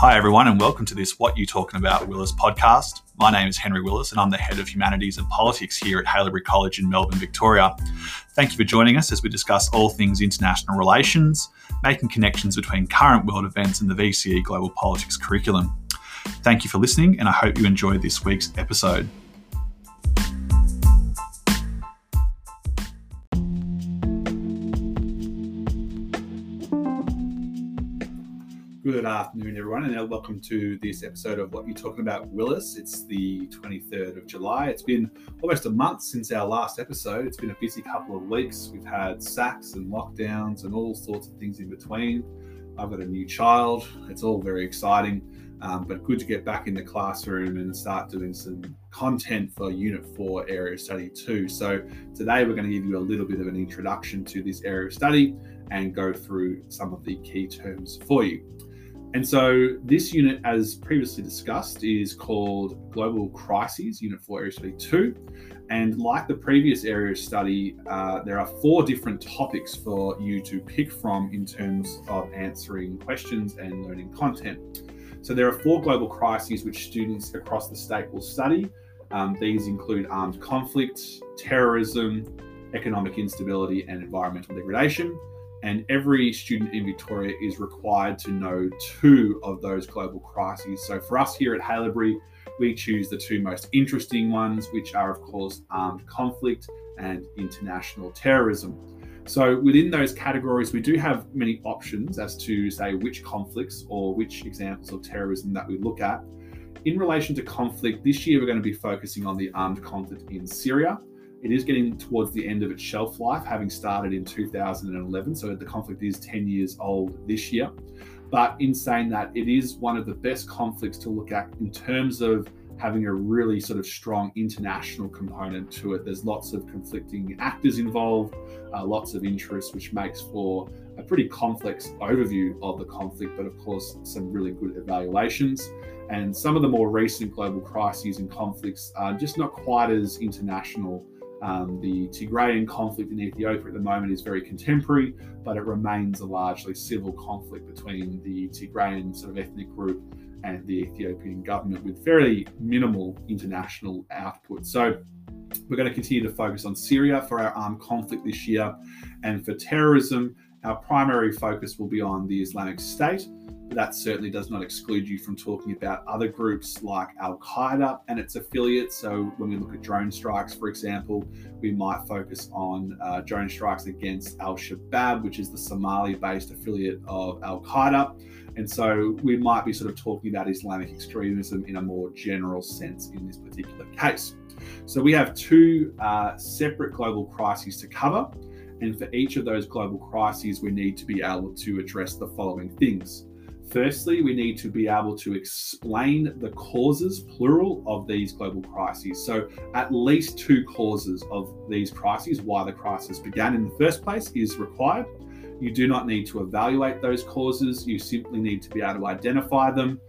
Hi, everyone, and welcome to this What You Talking About Willis podcast. My name is Henry Willis, and I'm the Head of Humanities and Politics here at Haileybury College in Melbourne, Victoria. Thank you for joining us as we discuss all things international relations, making connections between current world events and the VCE Global Politics curriculum. Thank you for listening, and I hope you enjoyed this week's episode. Good afternoon, everyone, and welcome to this episode of What You're Talking About Willis. It's the 23rd of July. It's been almost a month since our last episode. It's been a busy couple of weeks. We've had SACs and lockdowns and all sorts of things in between. I've got a new child. It's all very exciting, um, but good to get back in the classroom and start doing some content for Unit 4 Area Study 2. So, today we're going to give you a little bit of an introduction to this area of study and go through some of the key terms for you. And so this unit, as previously discussed, is called Global Crises, Unit 4, Area Study 2. And like the previous area of study, uh, there are four different topics for you to pick from in terms of answering questions and learning content. So there are four global crises which students across the state will study. Um, these include armed conflict, terrorism, economic instability, and environmental degradation and every student in Victoria is required to know two of those global crises. So for us here at Haileybury, we choose the two most interesting ones, which are, of course, armed conflict and international terrorism. So within those categories, we do have many options as to say which conflicts or which examples of terrorism that we look at. In relation to conflict, this year we're going to be focusing on the armed conflict in Syria. It is getting towards the end of its shelf life, having started in 2011. So the conflict is 10 years old this year. But in saying that, it is one of the best conflicts to look at in terms of having a really sort of strong international component to it. There's lots of conflicting actors involved, uh, lots of interests, which makes for a pretty complex overview of the conflict, but of course, some really good evaluations. And some of the more recent global crises and conflicts are just not quite as international um, the Tigrayan conflict in Ethiopia at the moment is very contemporary, but it remains a largely civil conflict between the Tigrayan sort of ethnic group and the Ethiopian government with very minimal international output. So we're going to continue to focus on Syria for our armed conflict this year. And for terrorism, our primary focus will be on the Islamic State that certainly does not exclude you from talking about other groups like Al Qaeda and its affiliates. So, when we look at drone strikes, for example, we might focus on uh, drone strikes against Al Shabaab, which is the Somali based affiliate of Al Qaeda. And so, we might be sort of talking about Islamic extremism in a more general sense in this particular case. So, we have two uh, separate global crises to cover. And for each of those global crises, we need to be able to address the following things. Firstly, we need to be able to explain the causes, plural, of these global crises. So, at least two causes of these crises, why the crisis began in the first place, is required. You do not need to evaluate those causes, you simply need to be able to identify them,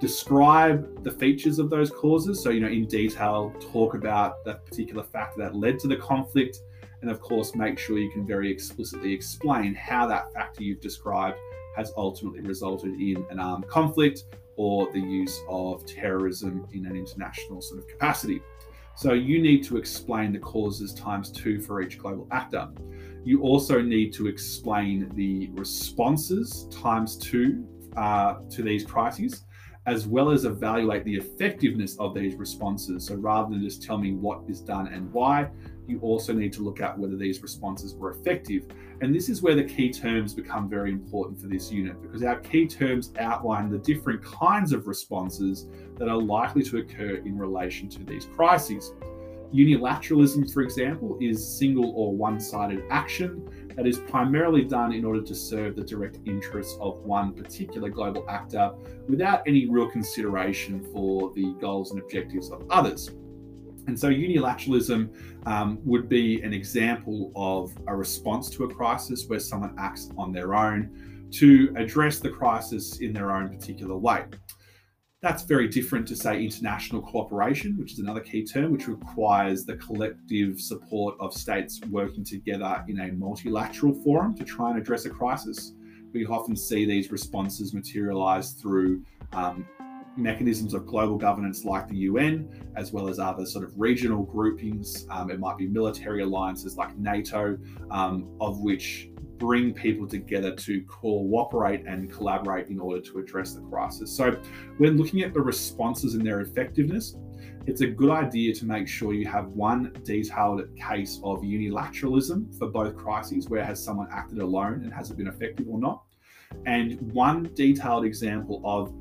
describe the features of those causes. So, you know, in detail, talk about that particular factor that led to the conflict, and of course, make sure you can very explicitly explain how that factor you've described has ultimately resulted in an armed conflict or the use of terrorism in an international sort of capacity. So you need to explain the causes times two for each global actor. You also need to explain the responses times two uh, to these crises, as well as evaluate the effectiveness of these responses. So rather than just tell me what is done and why, you also need to look at whether these responses were effective. And this is where the key terms become very important for this unit because our key terms outline the different kinds of responses that are likely to occur in relation to these crises. Unilateralism, for example, is single or one sided action that is primarily done in order to serve the direct interests of one particular global actor without any real consideration for the goals and objectives of others. And so unilateralism um, would be an example of a response to a crisis where someone acts on their own to address the crisis in their own particular way. That's very different to, say, international cooperation, which is another key term, which requires the collective support of states working together in a multilateral forum to try and address a crisis. We often see these responses materialize through um, mechanisms of global governance like the UN, as well as other sort of regional groupings. Um, it might be military alliances like NATO, um, of which bring people together to cooperate and collaborate in order to address the crisis. So, when looking at the responses and their effectiveness, it's a good idea to make sure you have one detailed case of unilateralism for both crises, where has someone acted alone and has it been effective or not, and one detailed example of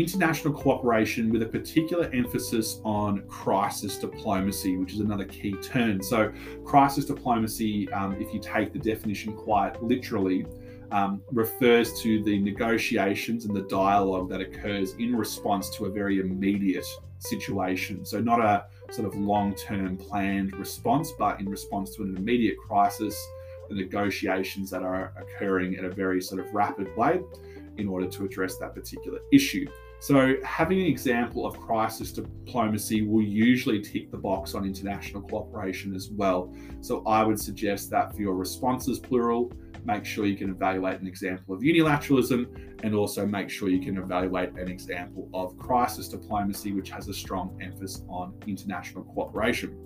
international cooperation with a particular emphasis on crisis diplomacy, which is another key term. So, crisis diplomacy, um, if you take the definition quite literally, um, refers to the negotiations and the dialogue that occurs in response to a very immediate situation. So, not a sort of long term planned response, but in response to an immediate crisis, the negotiations that are occurring in a very sort of rapid way in order to address that particular issue. So, having an example of crisis diplomacy will usually tick the box on international cooperation as well. So, I would suggest that for your responses, plural, make sure you can evaluate an example of unilateralism and also make sure you can evaluate an example of crisis diplomacy, which has a strong emphasis on international cooperation.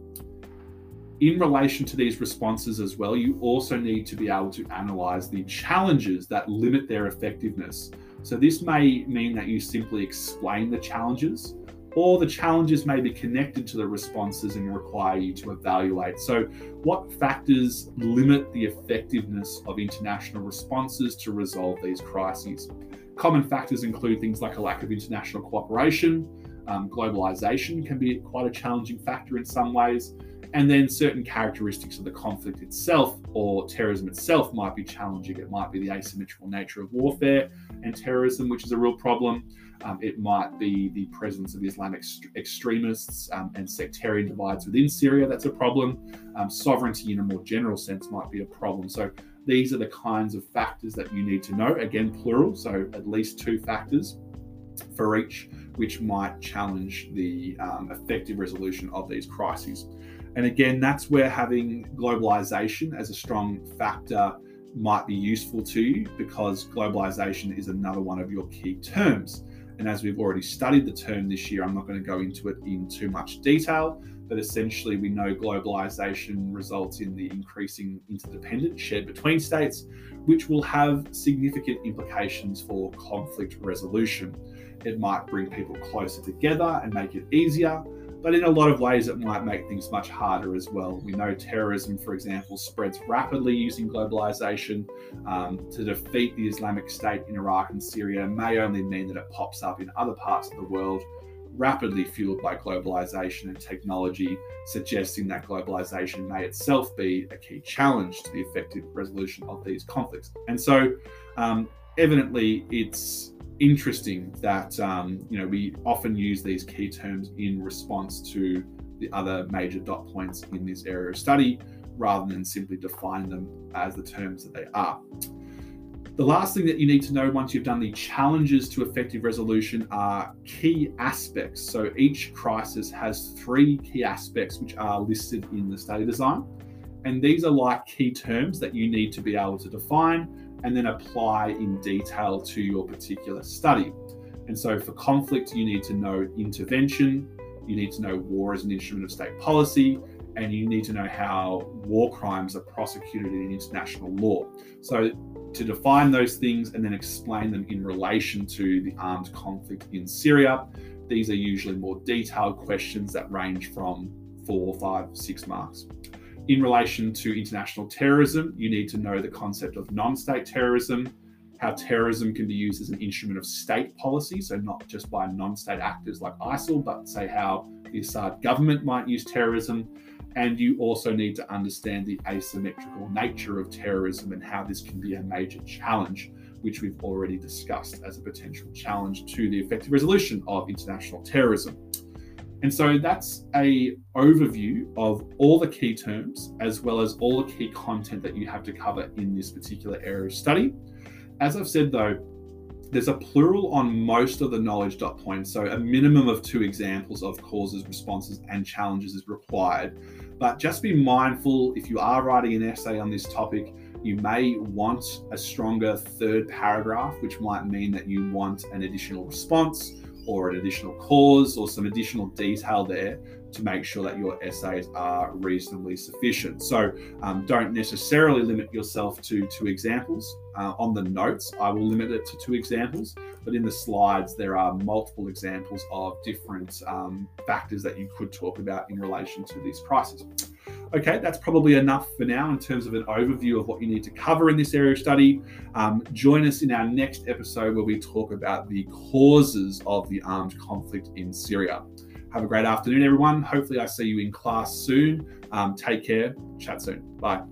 In relation to these responses as well, you also need to be able to analyze the challenges that limit their effectiveness. So, this may mean that you simply explain the challenges, or the challenges may be connected to the responses and require you to evaluate. So, what factors limit the effectiveness of international responses to resolve these crises? Common factors include things like a lack of international cooperation, um, globalization can be quite a challenging factor in some ways, and then certain characteristics of the conflict itself or terrorism itself might be challenging. It might be the asymmetrical nature of warfare and terrorism, which is a real problem. Um, it might be the presence of Islamic extremists um, and sectarian divides within Syria. That's a problem. Um, sovereignty, in a more general sense, might be a problem. So these are the kinds of factors that you need to know. Again, plural, so at least two factors for each, which might challenge the um, effective resolution of these crises. And again, that's where having globalization as a strong factor might be useful to you because globalization is another one of your key terms. And as we've already studied the term this year, I'm not going to go into it in too much detail, but essentially we know globalization results in the increasing interdependence shared between states, which will have significant implications for conflict resolution. It might bring people closer together and make it easier, but in a lot of ways, it might make things much harder as well. We know terrorism, for example, spreads rapidly using globalization. Um, to defeat the Islamic State in Iraq and Syria may only mean that it pops up in other parts of the world, rapidly fueled by globalization and technology, suggesting that globalization may itself be a key challenge to the effective resolution of these conflicts. And so, um, evidently, it's interesting that um, you know we often use these key terms in response to the other major dot points in this area of study rather than simply define them as the terms that they are. The last thing that you need to know once you've done the challenges to effective resolution are key aspects. So each crisis has three key aspects which are listed in the study design. And these are like key terms that you need to be able to define and then apply in detail to your particular study. And so for conflict, you need to know intervention, you need to know war as an instrument of state policy, and you need to know how war crimes are prosecuted in international law. So to define those things and then explain them in relation to the armed conflict in Syria, these are usually more detailed questions that range from four, five, six marks. In relation to international terrorism, you need to know the concept of non state terrorism, how terrorism can be used as an instrument of state policy, so not just by non state actors like ISIL, but say how the Assad government might use terrorism. And you also need to understand the asymmetrical nature of terrorism and how this can be a major challenge, which we've already discussed as a potential challenge to the effective resolution of international terrorism. And so that's a overview of all the key terms as well as all the key content that you have to cover in this particular area of study. As I've said though, there's a plural on most of the knowledge dot points, so a minimum of two examples of causes, responses, and challenges is required. But just be mindful if you are writing an essay on this topic, You may want a stronger third paragraph, which might mean that you want an additional response or an additional cause or some additional detail there to make sure that your essays are reasonably sufficient. So um, don't necessarily limit yourself to two examples. Uh, on the notes, I will limit it to two examples, but in the slides, there are multiple examples of different um, factors that you could talk about in relation to these prices. Okay, that's probably enough for now in terms of an overview of what you need to cover in this area of study. Um, join us in our next episode where we talk about the causes of the armed conflict in Syria. Have a great afternoon, everyone. Hopefully, I see you in class soon. Um, take care. Chat soon. Bye.